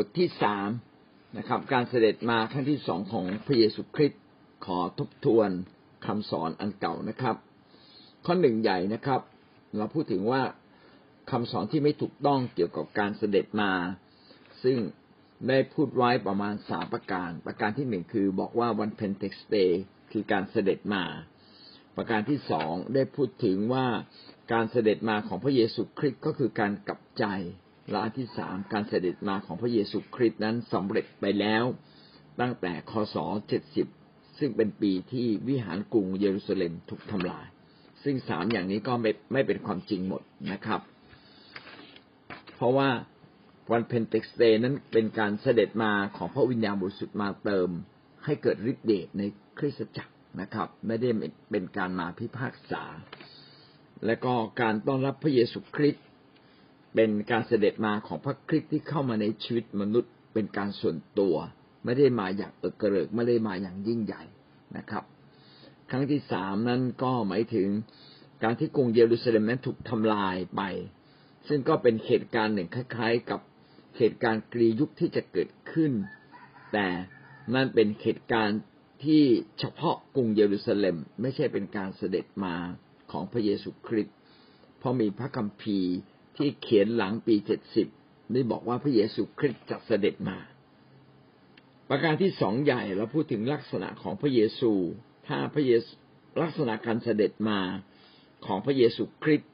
บทที่สามนะครับ การเสด็จมาครั้งที่สองของพระเยซูคริสต์ขอทบทวนคำสอนอันเก่านะครับ ข้อหนึ่งใหญ่นะครับ เราพูดถึงว่าคำสอนที่ไม่ถูกต้องเกี่ยวกับการเสด็จมา ซึ่งได้พูดไว้ประมาณสามประการ ประการที่หนึ่งคือบอกว่าวันเพนเทคอสต์คือการเสด็จมา ประการที่สองได้พูดถึงว่าการเสด็จมาของพระเยซูคริสต์ก็คือการกลับใจ และอันที่สามการเสด็จมาของพระเยซูคริสต์นั้นสำเร็จไปแล้ว ตั้งแต่คศ70ซึ่งเป็นปีที่วิหารกรุงเยรูซาเล็มถูกทำลาย ซึ่งสามอย่างนี้ก็ไม่ไม่เป็นความจริงหมดนะครับ เพราะว่าวันเพนเทคสเตนั้นเป็นการเสด็จมาของพระวิญญาณบริสุทธิ์มาเติม ให้เกิดฤทธิ์เดชในคริสตจักรนะครับ ไม่ได้เป็นการมาพิพากษา และก็การต้อนรับพระเยซูคริสต์ เป็นการเสด็จมาของพระคริสต์ที่เข้ามาในชีวิตมนุษย์ เป็นการส่วนตัว ไม่ได้มาอย่างเอกเริกไม่ได้มาอย่างยิ่งใหญ่นะครับ ครั้งที่สามนั้นก็หมายถึงการที่กรุงเยรูซาเล็มนั้นถูกทำลายไป ซึ่งก็เป็นเหตุการณ์หนึ่งคล้าย ๆ กับเหตุการณ์กรียุคที่จะเกิดขึ้น แต่นั่นเป็นเหตุการณ์ที่เฉพาะกรุงเยรูซาเล็ม ไม่ใช่เป็นการเสด็จมาของพระเยซูคริสต์เพราะมีพระคัมภีร์ ที่เขียนหลังปีเจ็ดสิบได้บอกว่าพระเยซูคริสต์จะเสด็จมา ประการที่สองใหญ่เราพูดถึงลักษณะของพระเยซู ถ้าพระเยซูลักษณะการเสด็จมาของพระเยซูคริสต์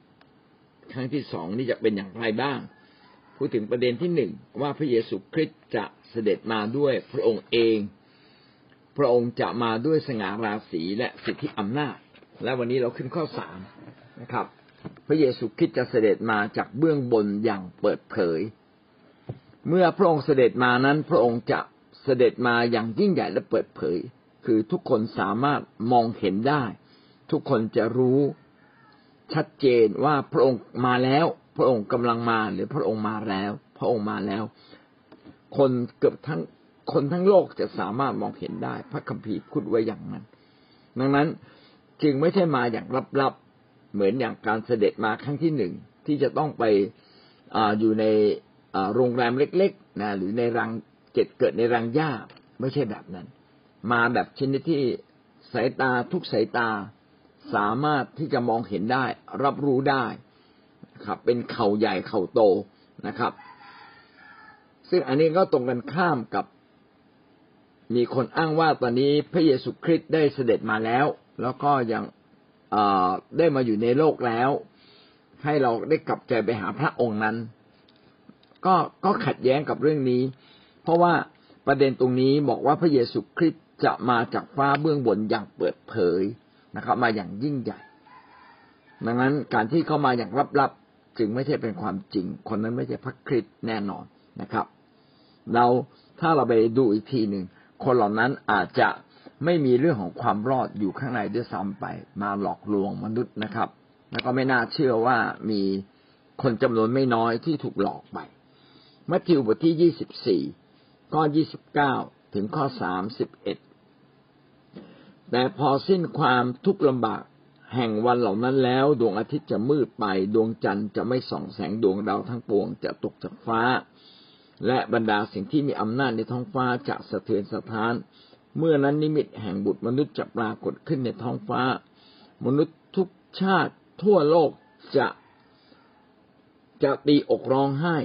ครั้งที่สองนี่จะเป็นอย่างไรบ้าง พูดถึงประเด็นที่หนึ่งว่าพระเยซูคริสต์จะเสด็จมาด้วยพระองค์เอง พระองค์จะมาด้วยสง่าราศีและสิทธิอำนาจ และวันนี้เราขึ้นข้อสามนะครับ พระเยซูคริสต์จะเสด็จมาจากเบื้องบนอย่างเปิดเผย เมื่อพระองค์เสด็จมานั้นพระองค์จะเสด็จมาอย่างยิ่งใหญ่และเปิดเผย คือทุกคนสามารถมองเห็นได้ ทุกคนจะรู้ชัดเจนว่าพระองค์มาแล้ว พระองค์กำลังมาหรือพระองค์มาแล้ว พระองค์มาแล้ว คนเกือบทั้งคนทั้งโลกจะสามารถมองเห็นได้ พระคัมภีร์พูดไว้อย่างนั้น ดังนั้นจึงไม่ใช่มาอย่างลับ เหมือนอย่างการเสด็จมาครั้งที่หนึ่งที่จะต้องไปออยู่ในโรงแรมเล็กๆนะหรือในรังเก็ดเกิดในรังหญ้าไม่ใช่แบบนั้น มาแบบชนิดที่สายตาทุกสายตาสามารถที่จะมองเห็นได้ รับรู้ได้ครับ เป็นเข่าใหญ่เข่าโตนะครับ ซึ่งอันนี้ก็ตรงกันข้ามกับ มีคนอ้างว่าตอนนี้พระเยซูคริสต์ได้เสด็จมาแล้ว แล้วก็ยัง ได้มาอยู่ในโลกแล้ว ให้เราได้กลับใจไปหาพระองค์นั้น ก็ก็ขัดแย้งกับเรื่องนี้ เพราะว่าประเด็นตรงนี้บอกว่าพระเยซูคริสต์จะมาจากฟ้าเบื้องบนอย่างเปิดเผยนะครับ มาอย่างยิ่งใหญ่ ดังนั้นการที่เข้ามาอย่างลับๆจึงไม่ใช่เป็นความจริง คนนั้นไม่ใช่พระคริสต์แน่นอนนะครับ เราถ้าเราไปดูอีกทีหนึ่งคนเหล่านั้นอาจจะ ไม่มีเรื่องของความรอดอยู่ข้างในด้วยซ้ำไป มาหลอกลวงมนุษย์นะครับ แล้วก็ไม่น่าเชื่อว่ามีคนจำนวนไม่น้อยที่ถูกหลอกไป มัทธิวบทที่ยี่สิบสี่ข้อยี่สิบเก้าถึงข้อสามสิบเอ็ดแต่พอสิ้นความทุกข์ลำบากแห่งวันเหล่านั้นแล้ว ดวงอาทิตย์จะมืดไปดวงจันทร์จะไม่ส่องแสงดวงดาวทั้งปวงจะตกจากฟ้า และบรรดาสิ่งที่มีอำนาจในท้องฟ้าจะสะเทือนสะท้าน เมื่อนั้นนิมิตแห่งบุตรมนุษย์จะปรากฏขึ้นในท้องฟ้า มนุษย์ทุกชาติทั่วโลกจะจะตีอกร้องไห้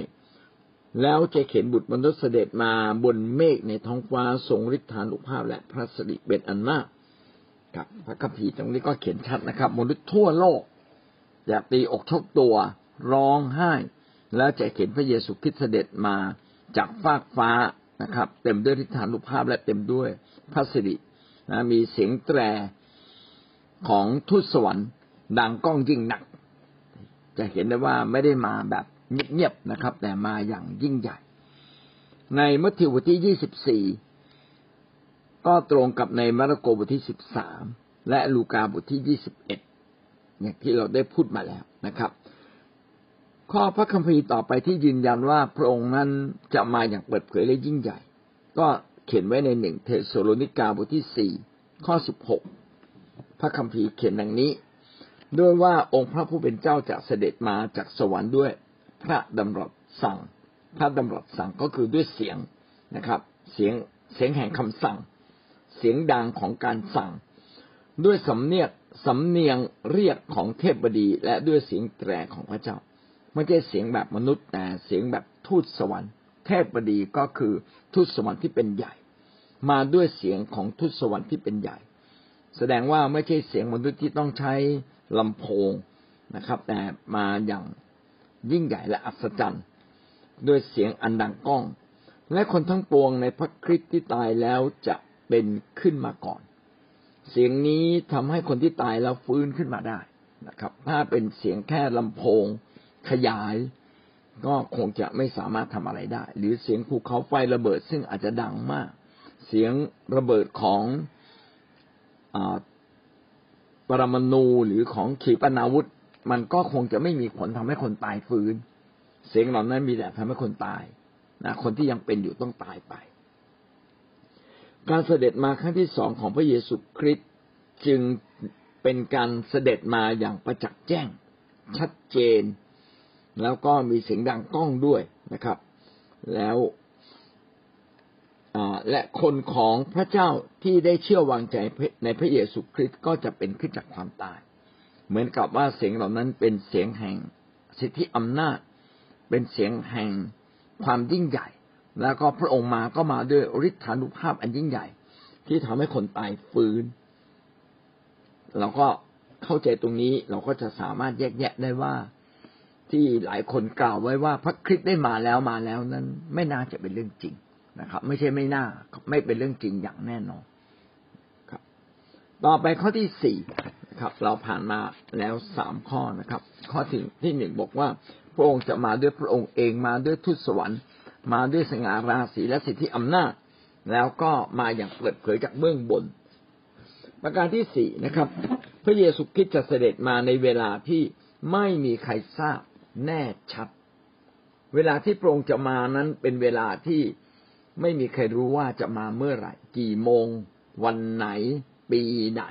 แล้วจะเห็นบุตรมนุษย์เสด็จมาบนเมฆในท้องฟ้าทรงฤทธานุภาพและพระสิริเป็นอันมากครับพระคัมภีร์ตรงนี้ก็เขียนชัดนะครับ มนุษย์ทั่วโลกจะตีอกชกตัวร้องไห้ แล้วจะเห็นพระเยซูคริสต์เสด็จมาจากฟากฟ้านะครับ เต็มด้วยฤทธานุภาพและเต็มด้วย พระสิรินะมีเสียงแตรของทูตสวรรค์ ดังก้องยิ่งหนัก จะเห็นได้ว่าไม่ได้มาแบบเงียบๆนะครับ แต่มาอย่างยิ่งใหญ่ ในมัทธิวบทที่ยี่สิบสี่ก็ตรงกับในมาระโกบทที่สิบสามและลูกาบทที่ยี่สิบเอ็ดอย่างที่เราได้พูดมาแล้วนะครับ ข้อพระคัมภีร์ต่อไปที่ยืนยันว่าพระองค์นั้นจะมาอย่างเปิดเผยและยิ่งใหญ่ ก็ เขียนไว้ในหนึ่งเทสโลนิกาบทที่สี่ข้อสิบหกพระคัมภีร์เขียนดังนี้ ด้วยว่าองค์พระผู้เป็นเจ้าจะเสด็จมาจากสวรรค์ด้วย พระดำรัสสั่ง พระดำรัสสั่งก็คือด้วยเสียงนะครับ เสียงเสียงแห่งคำสั่ง เสียงดังของการสั่ง ด้วยสำเนียกสำเนียงเรียกของเทพบดี และด้วยเสียงแตรของพระเจ้า ไม่ใช่เสียงแบบมนุษย์แต่เสียงแบบทูตสวรรค์ เทพบดีก็คือทูตสวรรค์ที่เป็นใหญ่ มาด้วยเสียงของทูตสวรรค์ที่เป็นใหญ่ แสดงว่าไม่ใช่เสียงมนุษย์ที่ต้องใช้ลำโพงนะครับ แต่มาอย่างยิ่งใหญ่และอัศจรรย์ด้วยเสียงอันดังก้อง และคนทั้งปวงในพระคริสต์ที่ตายแล้วจะเป็นขึ้นมาก่อน เสียงนี้ทำให้คนที่ตายแล้วฟื้นขึ้นมาได้นะครับ ถ้าเป็นเสียงแค่ลำโพง ขยาย ก็คงจะไม่สามารถทำอะไรได้ หรือเสียงภูเขาไฟระเบิดซึ่งอาจจะดังมาก เสียงระเบิดของอปรมาณูหรือของขีปนาวุธ มันก็คงจะไม่มีผลทำให้คนตายฟื้น เสียงเหล่านั้นมีแต่ทำให้คนตายนะคนที่ยังเป็นอยู่ต้องตายไป การเสด็จมาครั้งที่สองของพระเยซูคริสต์จึงเป็นการเสด็จมาอย่างประจักษ์แจ้ง ชัดเจน แล้วก็มีเสียงดังก้องด้วยนะครับ แล้วและคนของพระเจ้าที่ได้เชื่อวางใจในพระเยซูคริสต์ก็จะเป็นขึ้นจากความตาย เหมือนกับว่าเสียงเหล่านั้นเป็นเสียงแห่งสิทธิอำนาจ เป็นเสียงแห่งความยิ่งใหญ่ แล้วก็พระองค์มาก็มาด้วยฤทธานุภาพอันยิ่งใหญ่ ที่ทำให้คนตายฟื้นเราก็เข้าใจตรงนี้เราก็จะสามารถแยกแยะได้ว่า ที่หลายคนกล่าวไว้ว่าพระคริสต์ได้มาแล้วมาแล้วนั้น ไม่น่าจะเป็นเรื่องจริงนะครับ ไม่ใช่ไม่น่าไม่เป็นเรื่องจริงอย่างแน่นอนครับ ต่อไปข้อที่สี่นะครับ เราผ่านมาแล้วสามข้อนะครับ ข้อที่ที่หนึ่งบอกว่า พระองค์จะมาด้วยพระองค์เองมาด้วยทูตสวรรค์ มาด้วยสง่าราศีและสิทธิอำนาจ แล้วก็มาอย่างเปิดเผยจากเบื้องบน ประการที่สี่นะครับ พระเยซูคริสต์จะเสด็จมาในเวลาที่ไม่มีใครทราบ แน่ชัด เวลาที่พระองค์จะมานั้นเป็นเวลาที่ไม่มีใครรู้ว่าจะมาเมื่อไหร่ กี่โมง วันไหน ปีไหน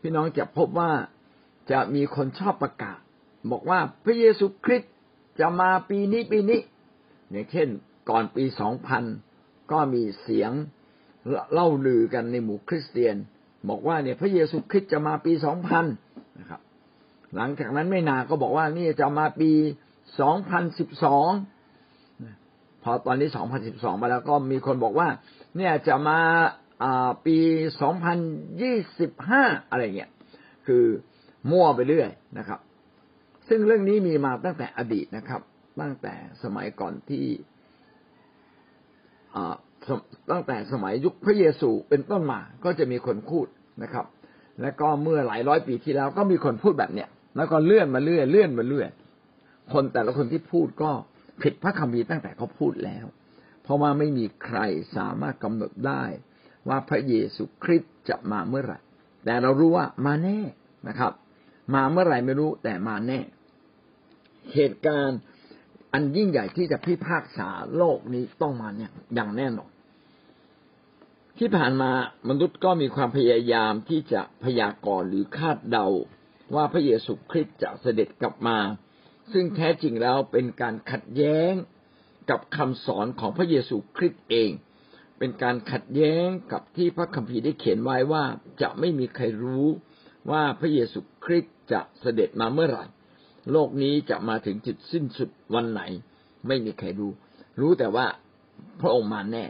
พี่น้องจะพบว่าจะมีคนชอบประกาศ บอกว่าพระเยซูคริสต์จะมาปีนี้ปีนี้อย่างเช่น ก่อนปีสองพันก็มีเสียงเล่าลือกันในหมู่คริสเตียน บอกว่าเนี่ยพระเยซูคริสต์จะมาปีสองพัน หลังจากนั้นไม่นานก็บอกว่านี่จะมาปีสองพันสิบสองพอตอนนี้สองพันสิบสองมาแล้วก็มีคนบอกว่า เนี่ยจะมาปีสองพันยี่สิบห้าอะไรเงี้ยคือมั่วไปเรื่อยนะครับ ซึ่งเรื่องนี้มีมาตั้งแต่อดีตนะครับ ตั้งแต่สมัยก่อนที่ตั้งแต่สมัยยุคพระเยซูเป็นต้นมาก็จะมีคนพูดนะครับ และก็เมื่อหลายร้อยปีที่แล้วก็มีคนพูดแบบเนี้ย แล้วก็เลื่อนมาเรื่อยเลื่อนมาเรื่อยคนแต่ละคนที่พูดก็ผิดพระคัมภีร์ตั้งแต่เขาพูดแล้ว เพราะว่าไม่มีใครสามารถกำหนดได้ ว่าพระเยซูคริสต์จะมาเมื่อไหร่ แต่เรารู้ว่ามาแน่นะครับ มาเมื่อไหร่ไม่รู้แต่มาแน่ เหตุการณ์อันยิ่งใหญ่ที่จะพิพากษาโลกนี้ต้องมาเนี่ยอย่างแน่นอนที่ผ่านมามนุษย์ก็มีความพยายามที่จะพยากรณ์หรือคาดเดา ว่าพระเยซูคริสต์จะเสด็จกลับมา ซึ่งแท้จริงแล้วเป็นการขัดแย้งกับคำสอนของพระเยซูคริสต์เอง เป็นการขัดแย้งกับที่พระคัมภีร์ได้เขียนไว้ว่าจะไม่มีใครรู้ว่าพระเยซูคริสต์จะเสด็จมาเมื่อไหร่ โลกนี้จะมาถึงจุดสิ้นสุดวันไหน ไม่มีใครรู้ รู้แต่ว่าพระองค์มาแน่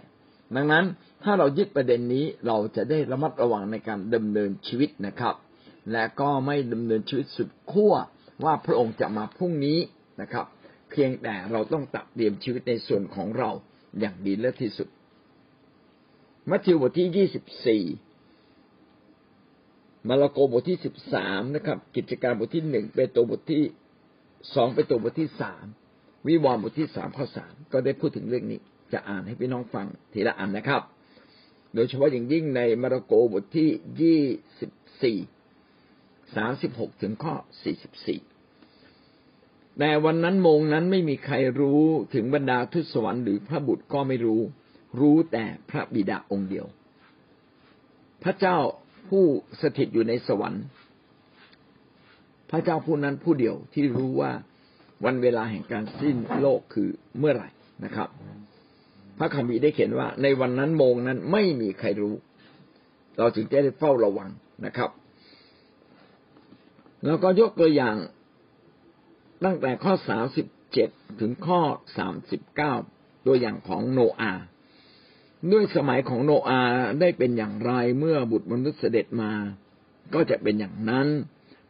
ดังนั้นถ้าเรายึดประเด็นนี้เราจะได้ระมัดระวังในการดำเนินชีวิตนะครับ และก็ไม่ดำเนินชีวิตสุดขั้วว่าพระองค์จะมาพรุ่งนี้นะครับ เพียงแต่เราต้องตัดเตรียมชีวิตในส่วนของเราอย่างดีเลิศที่สุด มัทธิวบทที่ยี่สิบสี่มาระโกบทที่สิบสามนะครับ กิจการบทที่หนึ่งเปโตรบทที่สองเปโตรบทที่สามวิวรณ์บทที่สามข้อสามก็ได้พูดถึงเรื่องนี้ จะอ่านให้พี่น้องฟังทีละอันนะครับ โดยเฉพาะอย่างยิ่งในมาระโกบทที่ยี่สิบสี่ สามสิบหกถึงข้อสี่สิบสี่แต่วันนั้นโมงนั้นไม่มีใครรู้ถึงบรรดาทุสวรรค์หรือพระบุตรก็ไม่รู้ รู้แต่พระบิดาองค์เดียว พระเจ้าผู้สถิตอยู่ในสวรรค์ พระเจ้าผู้นั้นผู้เดียวที่รู้ว่าวันเวลาแห่งการสิ้นโลกคือเมื่อไหร่นะครับ พระคัมภีร์ได้เขียนว่า ในวันนั้นโมงนั้นไม่มีใครรู้ เราจึงจะได้เฝ้าระวังนะครับ แล้วก็ยกตัวอย่างตั้งแต่ข้อสามสิบเจ็ดถึงข้อสามสิบเก้าตัวอย่างของโนอาด้วยสมัยของโนอาได้เป็นอย่างไรเมื่อบุตรมนุษย์เสด็จมา ก็จะเป็นอย่างนั้น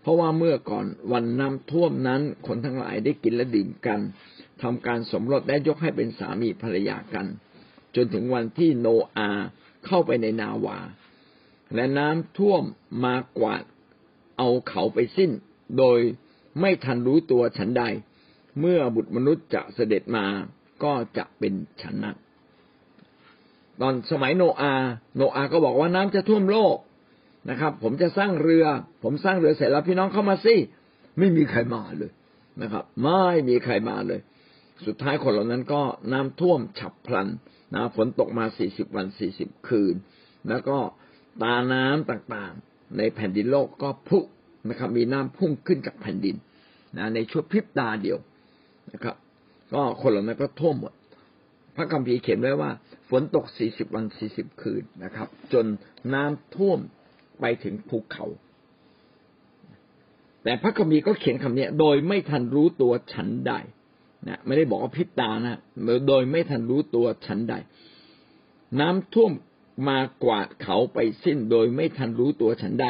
เพราะว่าเมื่อก่อนวันน้ำท่วมนั้น คนทั้งหลายได้กินและดื่มกันทำการสมรสได้ยกให้เป็นสามีภรรยากัน จนถึงวันที่โนอาเข้าไปในนาวา และน้ำท่วมมากวาด เอาเขาไปสิ้น โดยไม่ทันรู้ตัวฉันใด เมื่อบุตรมนุษย์จะเสด็จมาก็จะเป็นฉันนั้นตอนสมัยโนอาโนอาก็บอกว่าน้ำจะท่วมโลกนะครับ ผมจะสร้างเรือ ผมสร้างเรือเสร็จแล้วพี่น้องเข้ามาสิไม่มีใครมาเลยนะครับ ไม่มีใครมาเลย สุดท้ายคนเหล่านั้นก็น้ำท่วมฉับพลันนะฝนตกมาสี่สิบวันสี่สิบคืน แล้วก็ตาน้ำต่างๆ ในแผ่นดินโลกก็พุนะครับมีน้ำพุ่งขึ้นจากแผ่นดินนะในช่วงพริบตาเดียวนะครับ ก็คนเหล่านั้นก็ท่วมหมด พระคัมภีร์เขียนไว้ว่า ฝนตกสี่สิบวันสี่สิบคืนนะครับ จนน้ำท่วมไปถึงภูเขา แต่พระคัมภีร์ก็เขียนคำนี้โดยไม่ทันรู้ตัวฉันใดนะไม่ได้บอกว่าพิตานะโดยไม่ทันรู้ตัวฉันใด น้ำท่วม มากวาดเขาไปสิ้นโดยไม่ทันรู้ตัวฉันใด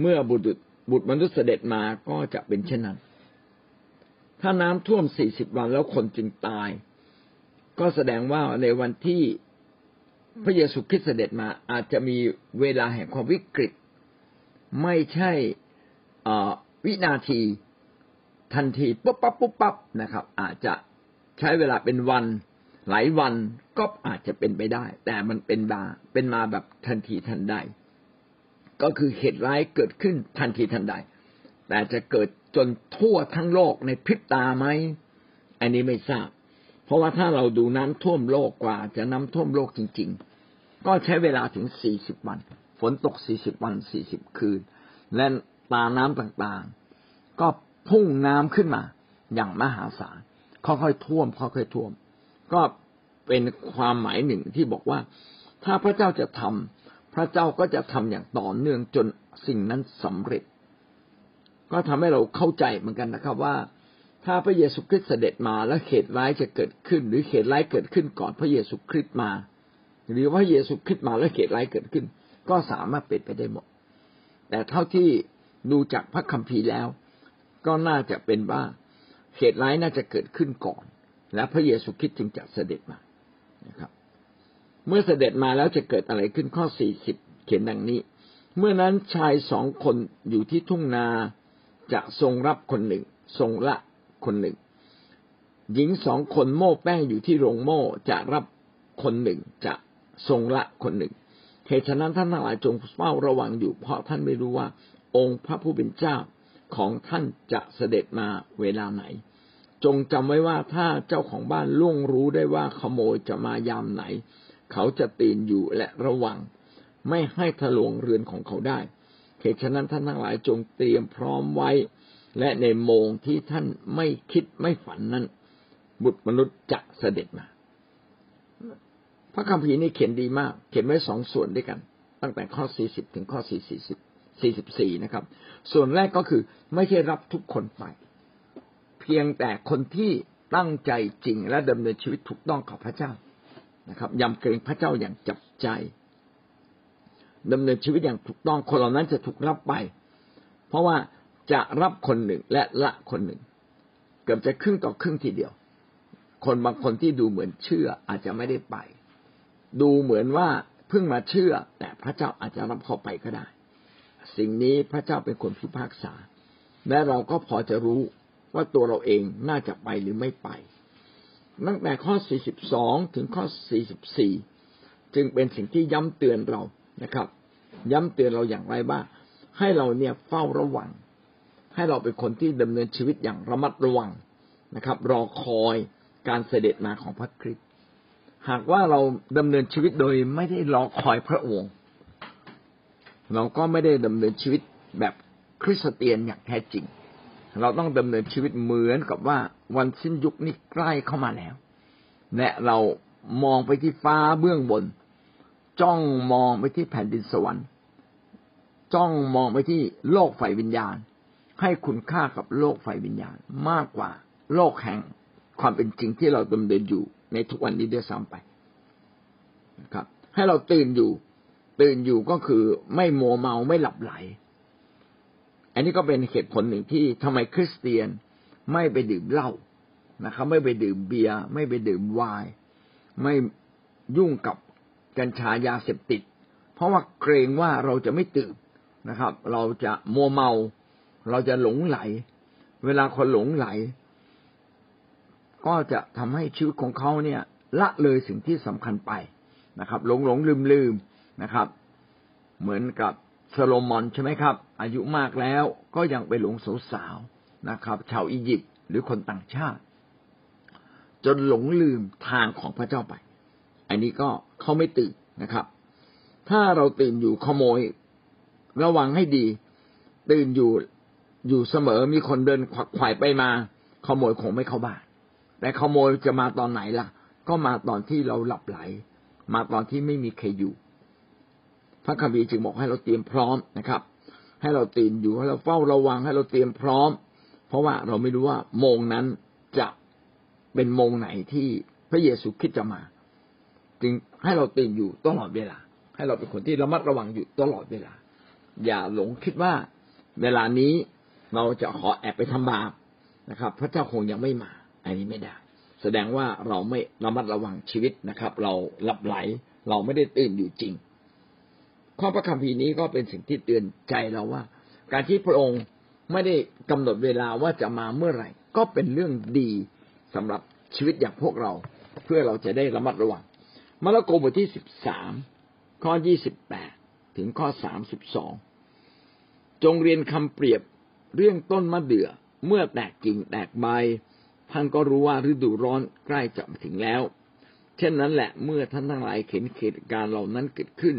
เมื่อบุตรบุตรมนุษย์เสด็จมาก็จะเป็นเช่นนั้น ถ้าน้ำท่วมสี่สิบวันแล้วคนจึงตาย ก็แสดงว่าในวันที่พระเยซูคริสต์เสด็จมาอาจจะมีเวลาแห่งความวิกฤต ไม่ใช่วินาทีทันทีปุ๊บปั๊บปุ๊บปั๊บนะครับ อาจจะใช้เวลาเป็นวันหลายวัน ก็อาจจะเป็นไปได้ แต่มันเป็นมาเป็นมาแบบทันทีทันใด ก็คือเหตุร้ายเกิดขึ้นทันทีทันใด แต่จะเกิดจนทั่วทั้งโลกในพริบตาไหมอันนี้ไม่ทราบ เพราะว่าถ้าเราดูน้ำท่วมโลกกว่า จะน้ำท่วมโลกจริง ๆ ก็ใช้เวลาถึงสี่สิบวัน ฝนตกสี่สิบวันสี่สิบคืน และตาน้ำต่างๆ ก็พุ่งน้ำขึ้นมาอย่างมหาศาลค่อยๆท่วมค่อยๆท่วม ก็ เป็นความหมายหนึ่งที่บอกว่า ถ้าพระเจ้าจะทำพระเจ้าก็จะทำอย่างต่อเนื่องจนสิ่งนั้นสำเร็จ ก็ทำให้เราเข้าใจเหมือนกันนะครับว่า ถ้าพระเยซูคริสต์เสด็จมาแล้วเหตุร้ายจะเกิดขึ้น หรือเหตุร้ายเกิดขึ้นก่อนพระเยซูคริสต์มา หรือว่าพระเยซูคริสต์มาแล้วเหตุร้ายเกิดขึ้น ก็สามารถเป็นไปได้หมด แต่เท่าที่ดูจากพระคัมภีร์แล้ว ก็น่าจะเป็นว่าเหตุร้ายน่าจะเกิดขึ้นก่อน แล้วพระเยซูคริสต์จึงจะเสด็จมา นะครับ เมื่อเสด็จมาแล้วจะเกิดอะไรขึ้นข้อสี่สิบเขียนดังนี้ เมื่อนั้นชายสองคนอยู่ที่ทุ่งนาจะทรงรับคนหนึ่ง ทรงละคนหนึ่ง หญิงสองคนโม่แป้งอยู่ที่โรงโม่จะรับคนหนึ่งจะทรงละคนหนึ่งเหตุฉะนั้นท่านทั้งหลายจงเฝ้าระวังอยู่ เพราะท่านไม่รู้ว่า องค์พระผู้เป็นเจ้าของท่านจะเสด็จมาเวลาไหน จงจำไว้ว่าถ้าเจ้าของบ้านล่วงรู้ได้ว่าขโมยจะมายามไหน เขาจะตีนอยู่และระวัง ไม่ให้ทะลวงเรือนของเขาได้เหตุฉะนั้นท่านทั้งหลายจงเตรียมพร้อมไว้ และในโมงที่ท่านไม่คิดไม่ฝันนั้น บุตรมนุษย์จะเสด็จมา พระคัมภีร์นี่เขียนดีมาก เขียนไว้สองส่วนด้วยกัน ตั้งแต่ข้อสี่สิบถึงข้อสี่สิบสี่สิบสี่นะครับ ส่วนแรกก็คือไม่ใช่รับทุกคนไป พียงแต่คนที่ตั้งใจจริงและดำเนินชีวิตถูกต้องกับพระเจ้านะครับยำเกรงพระเจ้าอย่างจับใจดำเนินชีวิตอย่างถูกต้องคนเหล่านั้นจะถูกรับไป เพราะว่าจะรับคนหนึ่งและละคนหนึ่ง เกือบจะครึ่งต่อครึ่งทีเดียว คนบางคนที่ดูเหมือนเชื่ออาจจะไม่ได้ไป ดูเหมือนว่าเพิ่งมาเชื่อ แต่พระเจ้าอาจจะรับเขาไปก็ได้ สิ่งนี้พระเจ้าเป็นคนพิพากษา และเราก็พอจะรู้ ว่าตัวเราเองน่าจะไปหรือไม่ไป ตั้งแต่ข้อ 42 ถึงข้อ 44 จึงเป็นสิ่งที่ย้ำเตือนเรานะครับ ย้ำเตือนเราอย่างไรบ้างให้เราเนี่ยเฝ้าระวัง ให้เราเป็นคนที่ดำเนินชีวิตอย่างระมัดระวังนะครับ รอคอยการเสด็จมาของพระคริสต์หากว่าเราดำเนินชีวิตโดยไม่ได้รอคอยพระองค์ เราก็ไม่ได้ดำเนินชีวิตแบบคริสเตียนอย่างแท้จริง เราต้องดำเนินชีวิตเหมือนกับว่าวันสิ้นยุคนี้ใกล้เข้ามาแล้ว และเรามองไปที่ฟ้าเบื้องบน จ้องมองไปที่แผ่นดินสวรรค์ จ้องมองไปที่โลกฝ่ายวิญญาณ ให้คุณค่ากับโลกฝ่ายวิญญาณ มากกว่าโลกแห่งความเป็นจริงที่เราดำเนินอยู่ในทุกวันนี้ด้วยซ้ำไปนะครับ ให้เราตื่นอยู่ ตื่นอยู่ก็คือไม่โมเมาไม่หลับไหล อันนี้ก็เป็นเหตุผลหนึ่งที่ทำไมคริสเตียนไม่ไปดื่มเหล้านะครับ ไม่ไปดื่มเบียร์ไม่ไปดื่มไวน์ไม่ยุ่งกับกัญชายาเสพติด เพราะว่าเกรงว่าเราจะไม่ตื่นนะครับ เราจะมัวเมา เราจะหลงไหล เวลาคนหลงไหล ก็จะทำให้ชีวิตของเขาเนี่ย ละเลยสิ่งที่สำคัญไปนะครับ หลงหลงลืมลืมนะครับ เหมือนกับ โซโลมอนใช่ไหมครับ อายุมากแล้วก็ยังไปหลงสาวๆนะครับ ชาวอียิปต์หรือคนต่างชาติ จนหลงลืมทางของพระเจ้าไป อันนี้ก็เขาไม่ตื่นนะครับ ถ้าเราตื่นอยู่ขโมย ระวังให้ดี ตื่นอยู่อยู่เสมอมีคนเดินขวักไขว่ไปมา ขโมยคงไม่เข้าบ้าน แต่ขโมยจะมาตอนไหนล่ะ ก็มาตอนที่เราหลับไหล มาตอนที่ไม่มีใครอยู่ พระคัมภีร์จึงบอกให้เราเตรียมพร้อมนะครับ ให้เราตื่นอยู่ให้เราเฝ้าระวังให้เราเตรียมพร้อม เพราะว่าเราไม่รู้ว่าโมงนั้นจะเป็นโมงไหนที่พระเยซูคริสต์จะมา จึงให้เราตื่นอยู่ตลอดเวลา ให้เราเป็นคนที่ระมัดระวังอยู่ตลอดเวลา อย่าหลงคิดว่า เวลานี้เราจะขอแอบไปทำบาปนะครับ พระเจ้าคงยังไม่มา อันนี้ไม่ได้ แสดงว่าเราไม่ระมัดระวังชีวิตนะครับ เราหลับไหล เราไม่ได้ตื่นอยู่จริง ข้อพระคัมภีร์นี้ก็เป็นสิ่งที่เตือนใจเราว่า การที่พระองค์ไม่ได้กำหนดเวลาว่าจะมาเมื่อไหร่ ก็เป็นเรื่องดีสำหรับชีวิตอย่างพวกเรา เพื่อเราจะได้ระมัดระวังมาระโกบทที่สิบสามข้อยี่สิบแปดถึงข้อสามสิบสองจงเรียนคำเปรียบเรื่องต้นมะเดื่อเมื่อแตกกิ่งแตกใบท่านก็รู้ว่าฤดูร้อนใกล้จะมาถึงแล้ว เช่นนั้นแหละเมื่อท่านทั้งหลายเห็นเหตุการณ์เหล่านั้นเกิดขึ้น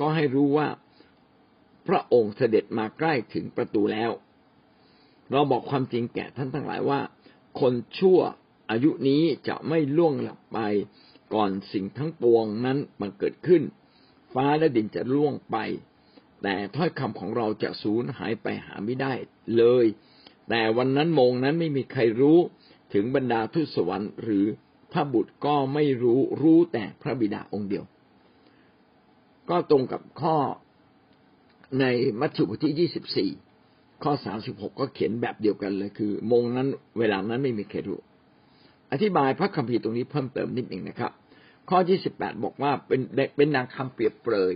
ก็ให้รู้ว่าพระองค์เสด็จมาใกล้ถึงประตูแล้ว เราบอกความจริงแก่ท่านทั้งหลายว่า คนชั่วอายุนี้จะไม่ล่วงหลับไป ก่อนสิ่งทั้งปวงนั้นมันเกิดขึ้น ฟ้าและดินจะล่วงไป แต่ถ้อยคำของเราจะสูญหายไปหาไม่ได้เลย แต่วันนั้นโมงนั้นไม่มีใครรู้ถึงบรรดาทูตสวรรค์ หรือพระบุตรก็ไม่รู้รู้แต่พระบิดาองค์เดียว ก็ตรงกับข้อในมัทธิวบทที่ยี่สิบสี่ข้อสามสิบหกก็เขียนแบบเดียวกันเลยคือ มงนั้นเวลานั้นไม่มีใครรู้อธิบายพระคัมภีร์ตรงนี้เพิ่มเติมนิดหนึ่งนะครับ ข้อที่สิบแปดบอกว่าเป็นเป็นนางคำเปรียบเปรย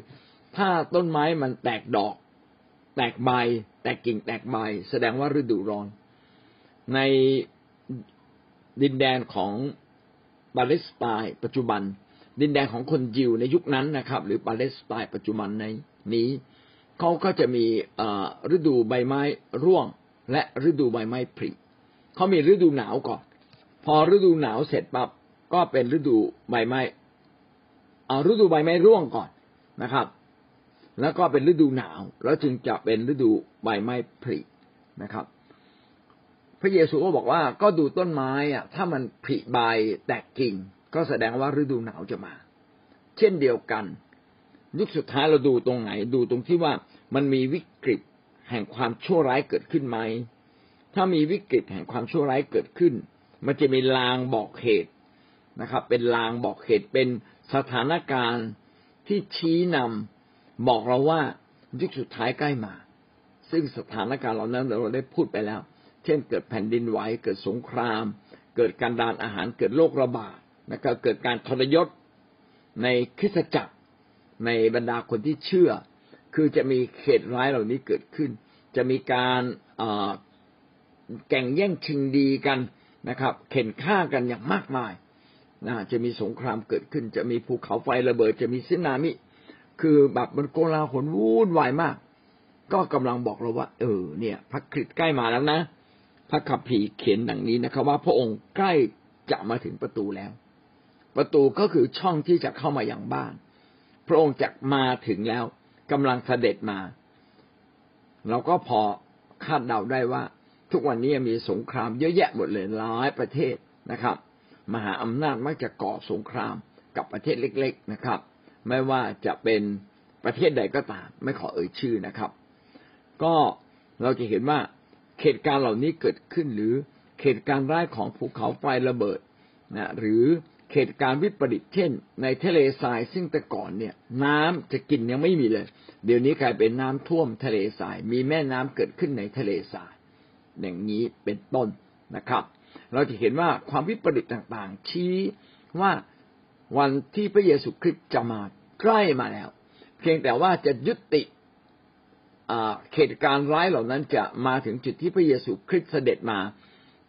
ถ้าต้นไม้มันแตกดอก แตกใบ แตกกิ่งแตกใบ แสดงว่าฤดูร้อน ในดินแดนของปาเลสไตน์ปัจจุบัน ดินแดนของคนยิวในยุคนั้นนะครับ หรือปาเลสไตน์ปัจจุบันในนี้เขาก็จะมีฤดูใบไม้ร่วง และฤดูใบไม้ผลิเขามีฤดูหนาวก่อน พอฤดูหนาวเสร็จปั๊บก็เป็นฤดูใบไม้ฤดูใบไม้ร่วงก่อนนะครับ แล้วก็เป็นฤดูหนาว แล้วจึงจะเป็นฤดูใบไม้ผลินะครับ พระเยซูก็บอกว่าก็ดูต้นไม้อะถ้ามันผลิใบแตกกิ่ง ก็แสดงว่าฤดูหนาวจะมา เช่นเดียวกัน ยุคสุดท้ายเราดูตรงไหน ดูตรงที่ว่ามันมีวิกฤตแห่งความชั่วร้ายเกิดขึ้นไหม ถ้ามีวิกฤตแห่งความชั่วร้ายเกิดขึ้น มันจะมีลางบอกเหตุนะครับ เป็นลางบอกเหตุเป็นสถานการณ์ที่ชี้นำบอกเราว่ายุคสุดท้ายใกล้มา ซึ่งสถานการณ์เหล่านั้นเราได้พูดไปแล้ว เช่น เกิดแผ่นดินไหวเกิดสงคราม เกิดการดานอาหารเกิดโรคระบาด นะครับเกิดการทรยศในคริสตจักรในบรรดาคนที่เชื่อ คือจะมีเหตุร้ายเหล่านี้เกิดขึ้น จะมีการแก่งแย่งชิงดีกันนะครับ เข็นฆ่ากันอย่างมากมายนะจะมีสงครามเกิดขึ้น จะมีภูเขาไฟระเบิด จะมีสึนามิ คือแบบมันโกลาหลวุ่นวายมาก ก็กำลังบอกเราว่า เออ เนี่ย พระคริสต์ใกล้มาแล้วนะ พระคัมภีร์เขียนดังนี้นะครับ ว่าพระองค์ใกล้จะมาถึงประตูแล้ว ประตูก็คือช่องที่จะเข้ามาอย่างบ้าน พระองค์จะมาถึงแล้วกำลังเสด็จมา เราก็พอคาดเดาได้ว่า ทุกวันนี้มีสงครามเยอะแยะหมดเลยหลายประเทศนะครับ มหาอำนาจมักจะก่อสงครามกับประเทศเล็ก ๆนะครับ ไม่ว่าจะเป็นประเทศใดก็ตาม ไม่ขอเอ่ยชื่อนะครับ ก็เราจะเห็นว่าเหตุการณ์เหล่านี้เกิดขึ้นหรือเหตุการณ์ร้ายของภูเขาไฟระเบิดนะหรือ เหตุการณ์วิปริตเช่น ในทะเลทรายซึ่งแต่ก่อนเนี่ย น้ำจะกินยังไม่มีเลย เดี๋ยวนี้กลายเป็นน้ำท่วมทะเลทราย มีแม่น้ำเกิดขึ้นในทะเลทราย อย่างนี้เป็นต้นนะครับ เราจะเห็นว่าความวิปริตต่างๆ ชี้ว่าวันที่พระเยซูคริสต์จะมาใกล้มาแล้ว เพียงแต่ว่าจะยุติเหตุการณ์ร้ายเหล่านั้นจะมาถึงจุดที่พระเยซูคริสต์เสด็จมา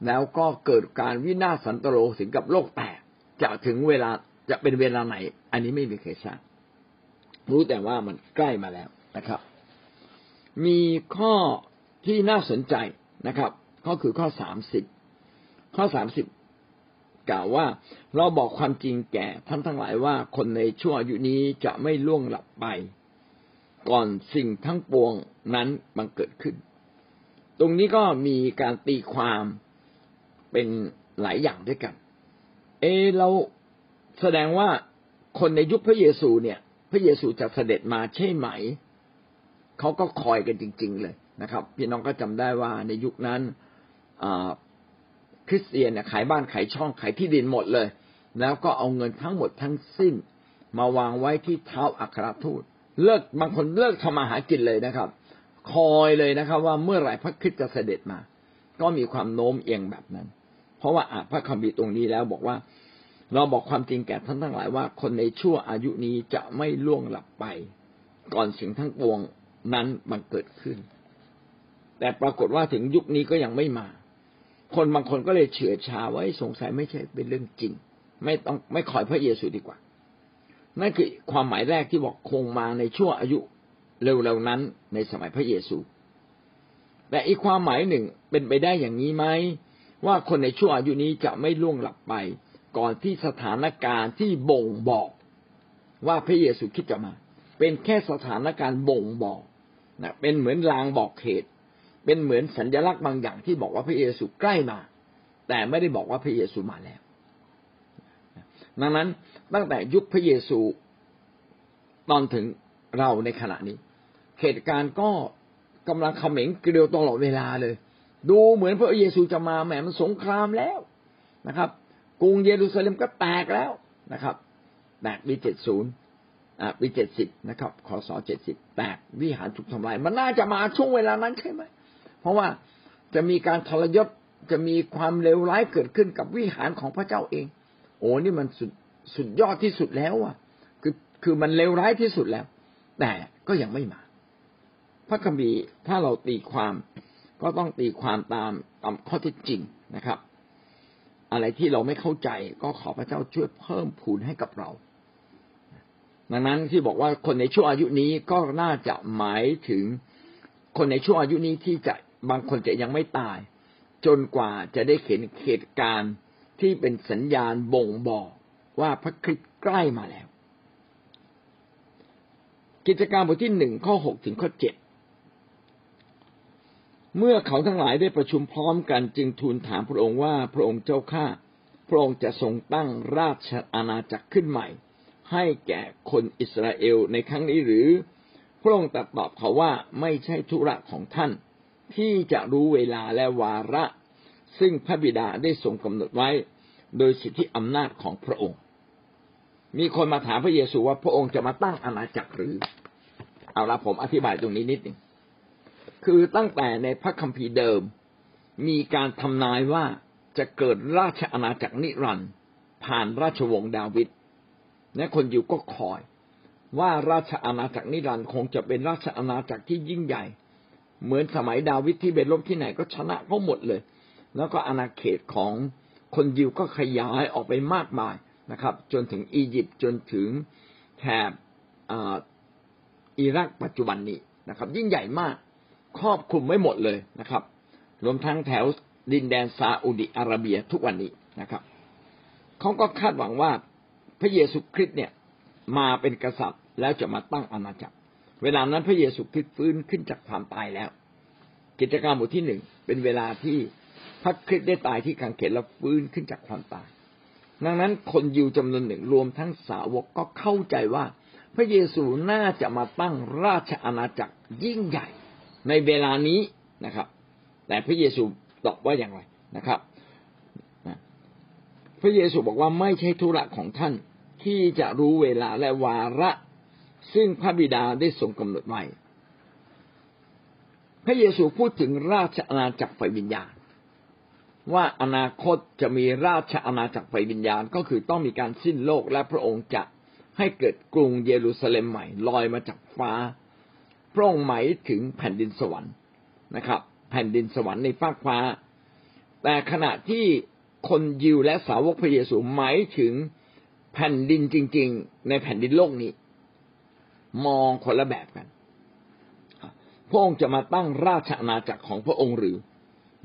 แล้วก็เกิดการวินาศสันตโลถึงกับโลกแตก จะถึงเวลาจะเป็นเวลาไหน อันนี้ไม่มีใครทราบรู้แต่ว่ามันใกล้มาแล้วนะครับ มีข้อที่น่าสนใจนะครับ ก็คือข้อสามสิบข้อสามสิบกล่าวว่าเราบอกความจริงแก่ท่านทั้งหลายว่าคนในชั่วอายุนี้จะไม่ล่วงหลับไป ก่อนสิ่งทั้งปวงนั้นบังเกิดขึ้น ตรงนี้ก็มีการตีความเป็นหลายอย่างด้วยกัน เอเราแสดงว่าคนในยุคพระเยซูเนี่ย พระเยซูจะเสด็จมาใช่ไหม เขาก็คอยกันจริง ๆ เลยนะครับ พี่น้องก็จำได้ว่าในยุคนั้นคริสเตียนเนี่ยขายบ้านขายช่องขายที่ดินหมดเลย แล้วก็เอาเงินทั้งหมดทั้งสิ้น มาวางไว้ที่เท้าอัครทูต เลิกบางคนเลิกทำมาหากินเลยนะครับ คอยเลยนะครับ ว่าเมื่อไหร่พระคริสต์จะเสด็จมา ก็มีความโน้มเอียงแบบนั้น เพราะว่าอ่านพระคัมภีร์ตรงนี้แล้วบอกว่า เราบอกความจริงแก่ท่านทั้งหลายว่า คนในชั่วอายุนี้จะไม่ล่วงหลับไป ก่อนสิ่งทั้งปวงนั้นมันเกิดขึ้น แต่ปรากฏว่าถึงยุคนี้ก็ยังไม่มา คนบางคนก็เลยเฉื่อยชาไว่าสงสัยไม่ใช่เป็นเรื่องจริง ไม่ต้องไม่คอยพระเยซูดีกว่านั่นคือความหมายแรกที่บอกคงมาในช่วงอายุเร็วๆนั้นในสมัยพระเยซู แต่อีกความหมายหนึ่งเป็นไปได้อย่างนี้ไหม ว่าคนในช่วงอายุนี้จะไม่ล่วงหลับไป ก่อนที่สถานการณ์ที่บ่งบอกว่าพระเยซูคิดจะมา เป็นแค่สถานการณ์บ่งบอกนะเป็นเหมือนลางบอกเหตุ เป็นเหมือนสัญลักษณ์บางอย่างที่บอกว่าพระเยซูใกล้มา แต่ไม่ได้บอกว่าพระเยซูมาแล้ว ดังนั้นตั้งแต่ยุคพระเยซูตอนถึงเราในขณะนี้ เหตุการณ์ก็กำลังเขม็งเกลียวตลอดเวลาเลย ดูเหมือนพระเยซูจะมาแหมมันสงครามแล้วนะครับ กรุงเยรูซาเล็มก็แตกแล้วนะครับแตกปีเจ็ดศูนย์อ่าปีเจ็ดสิบนะครับคศเจ็ดสิบแตกวิหารถูกทำลายมันน่าจะมาช่วงเวลานั้นใช่ไหมเพราะว่าจะมีการทรยศจะมีความเลวร้ายเกิดขึ้นกับวิหารของพระเจ้าเอง โอ้นี่มันสุดสุดยอดที่สุดแล้วอะ คือคือมันเลวร้ายที่สุดแล้ว แต่ก็ยังไม่มา พระคัมภีร์ถ้าเราตีความ ก็ต้องตีความตามตามข้อเท็จจริงนะครับ อะไรที่เราไม่เข้าใจก็ขอพระเจ้าช่วยเพิ่มพูนให้กับเรา ดังนั้นที่บอกว่าคนในช่วงอายุนี้ก็น่าจะหมายถึงคนในช่วงอายุนี้ที่จะบางคนจะยังไม่ตาย จนกว่าจะได้เห็นเหตุการณ์ที่เป็นสัญญาณบ่งบอกว่าพระคริสต์ใกล้มาแล้ว กิจการบทที่หนึ่งข้อหกถึงข้อเจ็ด เมื่อเขาทั้งหลายได้ประชุมพร้อมกันจึงทูลถามพระองค์ว่าพระองค์เจ้าข้าพระองค์จะทรงตั้งราชอาณาจักรขึ้นใหม่ ให้แก่คนอิสราเอลในครั้งนี้หรือ พระองค์ตรัสตอบเขาว่าไม่ใช่ธุระของท่าน ที่จะรู้เวลาและวาระ ซึ่งพระบิดาได้ทรงกำหนดไว้ โดยสิทธิอำนาจของพระองค์ มีคนมาถามพระเยซูว่าพระองค์จะมาตั้งอาณาจักรหรือ เอาละผมอธิบายตรงนี้นิดหนึ่ง คือตั้งแต่ในพระคัมภีร์เดิม มีการทำนายว่าจะเกิดราชอาณาจักรนิรันดร์ผ่านราชวงศ์ดาวิดและคนอยู่ก็คอย ว่าราชอาณาจักรนิรันดร์คงจะเป็นราชอาณาจักรที่ยิ่งใหญ่ เหมือนสมัยดาวิดที่ไปรบที่ไหนก็ชนะเขาหมดเลย แล้วก็อาณาเขตของคนยิวก็ขยายออกไปมากมายนะครับ จนถึงอียิปต์จนถึงแถบอิรักปัจจุบันนี้นะครับ ยิ่งใหญ่มาก ครอบคลุมไม่หมดเลยนะครับ รวมทั้งแถวดินแดนซาอุดิอาระเบียทุกวันนี้นะครับเขาก็คาดหวังว่าพระเยซูคริสต์เนี่ยมาเป็นกษัตริย์แล้วจะมาตั้งอาณาจักร เวลานั้นพระเยซูคริสต์ฟื้นขึ้นจากความตายแล้ว กิจการบทที่หนึ่งเป็นเวลาที่พระคริสต์ได้ตายที่กางเขนแล้วฟื้นขึ้นจากความตาย ดังนั้นคนยิวจำนวนหนึ่งรวมทั้งสาวกก็เข้าใจว่า พระเยซูน่าจะมาตั้งราชอาณาจักรยิ่งใหญ่ ในเวลานี้นะครับ แต่พระเยซูตอบว่าอย่างไรนะครับ พระเยซูบอกว่าไม่ใช่ธุระของท่านที่จะรู้เวลาและวาระ ซึ่งพระบิดาได้ทรงกำหนดไว้ พระเยซูพูดถึงราชอาณาจักรไฟวิญญาณ ว่าอนาคตจะมีราชอาณาจักรไฟวิญญาณ ก็คือต้องมีการสิ้นโลกและพระองค์จะให้เกิดกรุงเยรูซาเล็มใหม่ลอยมาจากฟ้า พระองค์หมายถึงแผ่นดินสวรรค์นะครับ แผ่นดินสวรรค์ในฟากฟ้า แต่ขณะที่คนยิวและสาวกพระเยซูหมายถึงแผ่นดินจริง ๆ ในแผ่นดินโลกนี้ มองคนละแบบกัน พระองค์จะมาตั้งราชอาณาจักรของพระองค์หรือ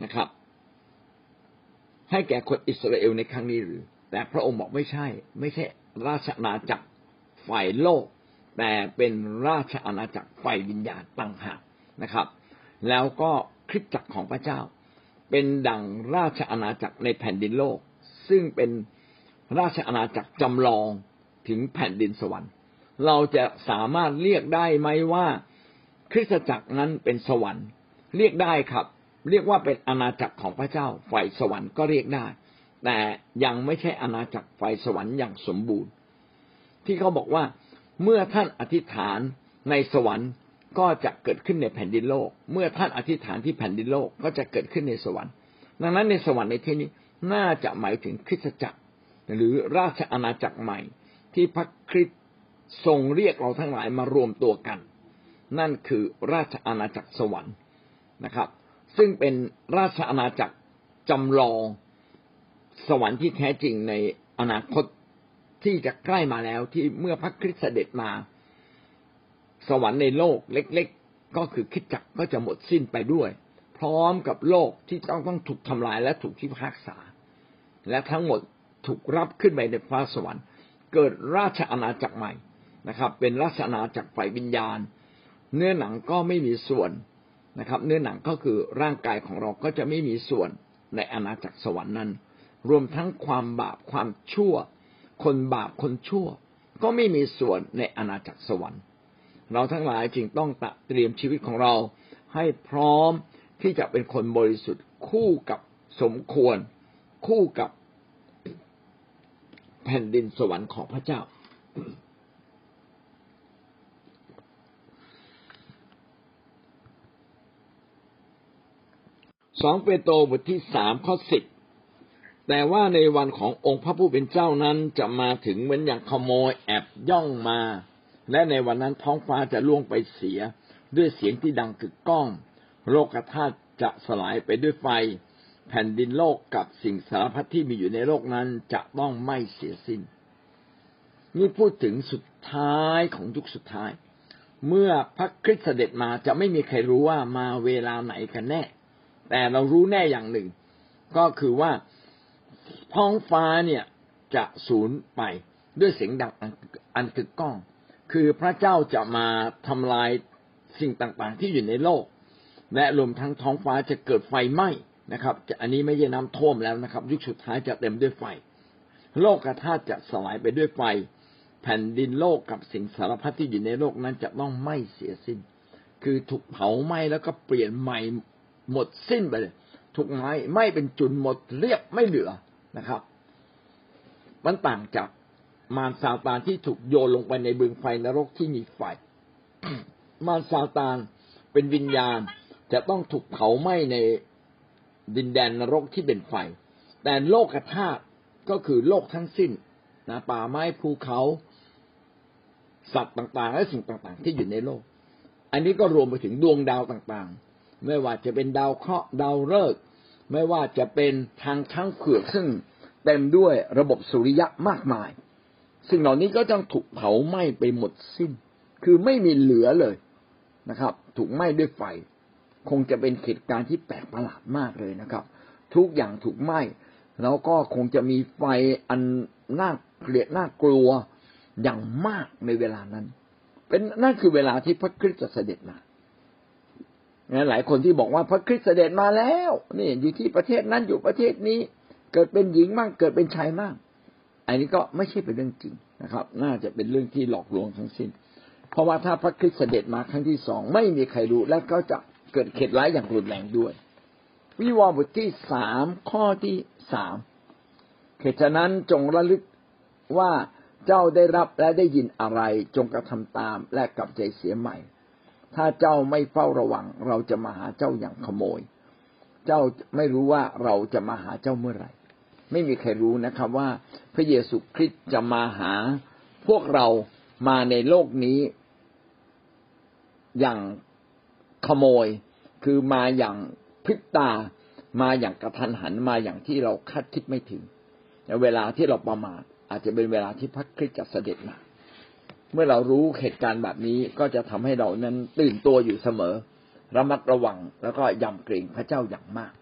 นะครับ ให้แก่คนอิสราเอลในครั้งนี้หรือ แต่พระองค์บอกไม่ใช่ ไม่ใช่ราชอาณาจักรฝ่ายโลก แต่เป็นราชอาณาจักรฝ่ายวิญญาณต่างหากนะครับ แล้วก็คริสตจักรของพระเจ้า เป็นดังราชอาณาจักรในแผ่นดินโลก ซึ่งเป็นราชอาณาจักรจำลองถึงแผ่นดินสวรรค์ เราจะสามารถเรียกได้ไหมว่าคริสตจักรนั้นเป็นสวรรค์ เรียกได้ครับ เรียกว่าเป็นอาณาจักรของพระเจ้าฝ่ายสวรรค์ก็เรียกได้ แต่ยังไม่ใช่อาณาจักรฝ่ายสวรรค์อย่างสมบูรณ์ ที่เขาบอกว่า เมื่อท่านอธิษฐานในสวรรค์ก็จะเกิดขึ้นในแผ่นดินโลก เมื่อท่านอธิษฐานที่แผ่นดินโลกก็จะเกิดขึ้นในสวรรค์ ดังนั้นในสวรรค์ในที่นี้น่าจะหมายถึงคริสตจักร หรือราชอาณาจักรใหม่ ที่พระคริสต์ทรงเรียกเราทั้งหลายมารวมตัวกัน นั่นคือราชอาณาจักรสวรรค์นะครับ ซึ่งเป็นราชอาณาจักรจำลองสวรรค์ที่แท้จริงในอนาคต ที่จะใกล้มาแล้วที่เมื่อพระคริสต์เสด็จมา สวรรค์ในโลกเล็ก ๆ ก็คือคิดจักก็จะหมดสิ้นไปด้วย พร้อมกับโลกที่ต้องต้องถูกทำลายและถูกที่พักษา และทั้งหมดถูกรับขึ้นไปในฟ้าสวรรค์ เกิดราชอาณาจักรใหม่นะครับ เป็นราชอาณาจักรฝ่ายวิญญาณ เนื้อหนังก็ไม่มีส่วนนะครับ เนื้อหนังก็คือร่างกายของเราก็จะไม่มีส่วนในอาณาจักรสวรรค์นั้น รวมทั้งความบาปความชั่ว คนบาปคนชั่ว ก็ไม่มีส่วนในอาณาจักรสวรรค์ เราทั้งหลายจึงต้องตเตรียมชีวิตของเราให้พร้อมที่จะเป็นคนบริสุทธิ์คู่กับสมควร คู่กับแผ่นดินสวรรค์ของพระเจ้า สองเปโตรบทที่สามข้อสิบ แต่ว่าในวันขององค์พระผู้เป็นเจ้านั้นจะมาถึงเหมือนอย่างขโมยแอบย่องมา และในวันนั้นท้องฟ้าจะล่วงไปเสีย ด้วยเสียงที่ดังกึกก้อง โลกธาตุจะสลายไปด้วยไฟ แผ่นดินโลกกับสิ่งสารพัดที่มีอยู่ในโลกนั้นจะต้องไม่เสียสิน้น นี่พูดถึงสุดท้ายของยุคสุดท้าย เมื่อพระคริสต์เสด็จมาจะไม่มีใครรู้ว่ามาเวลาไหนกันแน่ แต่เรารู้แน่อย่างหนึ่ง ก็คือว่า ท้องฟ้าเนี่ยจะสูญไปด้วยเสียงดังอันกึกก้อง คือพระเจ้าจะมาทำลายสิ่งต่างๆ ที่อยู่ในโลก และรวมทั้งท้องฟ้าจะเกิดไฟไหม้นะครับอันนี้ไม่ใช่น้ำท่วมแล้วนะครับ ยุคสุดท้ายจะเต็มด้วยไฟ โลกธาตุจะสลายไปด้วยไฟ แผ่นดินโลกกับสิ่งสารพัดที่อยู่ในโลกนั้นจะต้องไม่เสียสิ้น คือถูกเผาไหม้แล้วก็เปลี่ยนใหม่หมดสิ้นไปเลยถูกไหม้ไม่เป็นจุนหมดเรียบไม่เหลือ นะครับ มันต่างจากมารซาตานที่ถูกโยนลงไปในบึงไฟนรกที่มีไฟ มารซาตานเป็นวิญญาณจะต้องถูกเผาไหม้ในดินแดนนรกที่เป็นไฟ แต่โลกธาตุก็คือโลกทั้งสิ้นนะป่าไม้ภูเขาสัตว์ต่างๆ และสิ่งต่างๆ ที่อยู่ในโลก อันนี้ก็รวมไปถึงดวงดาวต่างๆ ไม่ว่าจะเป็นดาวเคราะห์ดาวฤกษ์ ไม่ว่าจะเป็นทางทั้งเผือกซึ่งเต็มด้วยระบบสุริยะมากมาย สิ่งเหล่านี้ก็ต้องถูกเผาไหม้ไปหมดสิ้น คือไม่มีเหลือเลยนะครับ ถูกไหม้ด้วยไฟ คงจะเป็นเหตุการณ์ที่แปลกประหลาดมากเลยนะครับ ทุกอย่างถูกไหม้แล้วก็คงจะมีไฟอันน่าเกลียดน่ากลัวอย่างมากในเวลานั้น เป็นนั่นคือเวลาที่พระคริสต์จะเสด็จมา หลายคนที่บอกว่าพระคริสต์เสด็จมาแล้วนี่อยู่ที่ประเทศนั้นอยู่ประเทศนี้ เกิดเป็นหญิงมั่งเกิดเป็นชายมั่งอันนี้ก็ไม่ใช่เป็นเรื่องจริงนะครับ น่าจะเป็นเรื่องที่หลอกลวงทั้งสิ้น เพราะว่าถ้าพระคริสต์เสด็จมาครั้งที่สองไม่มีใครรู้และก็จะเกิดเข็ดร้ายอย่างรุนแรงด้วย วิวรณ์บทที่สามข้อที่สามเหตุฉะนั้นจงระลึกว่าเจ้าได้รับและได้ยินอะไร จงกระทำตามและกลับใจเสียใหม่ ถ้าเจ้าไม่เฝ้าระวัง เราจะมาหาเจ้าอย่างขโมย เจ้าไม่รู้ว่าเราจะมาหาเจ้าเมื่อไหร่ ไม่มีใครรู้นะครับว่าพระเยซูคริสต์จะมาหาพวกเรามาในโลกนี้ อย่างขโมย คือมาอย่างพริบตา มาอย่างกระทันหันมาอย่างที่เราคาดคิดไม่ถึงเวลาที่เราประมาทอาจจะเป็นเวลาที่พระคริสต์จะเสด็จมา เมื่อเรารู้เหตุการณ์แบบนี้ก็จะทำให้เรานั้นตื่นตัวอยู่เสมอ ระมัดระวังแล้วก็ยำเกรงพระเจ้าอย่างมาก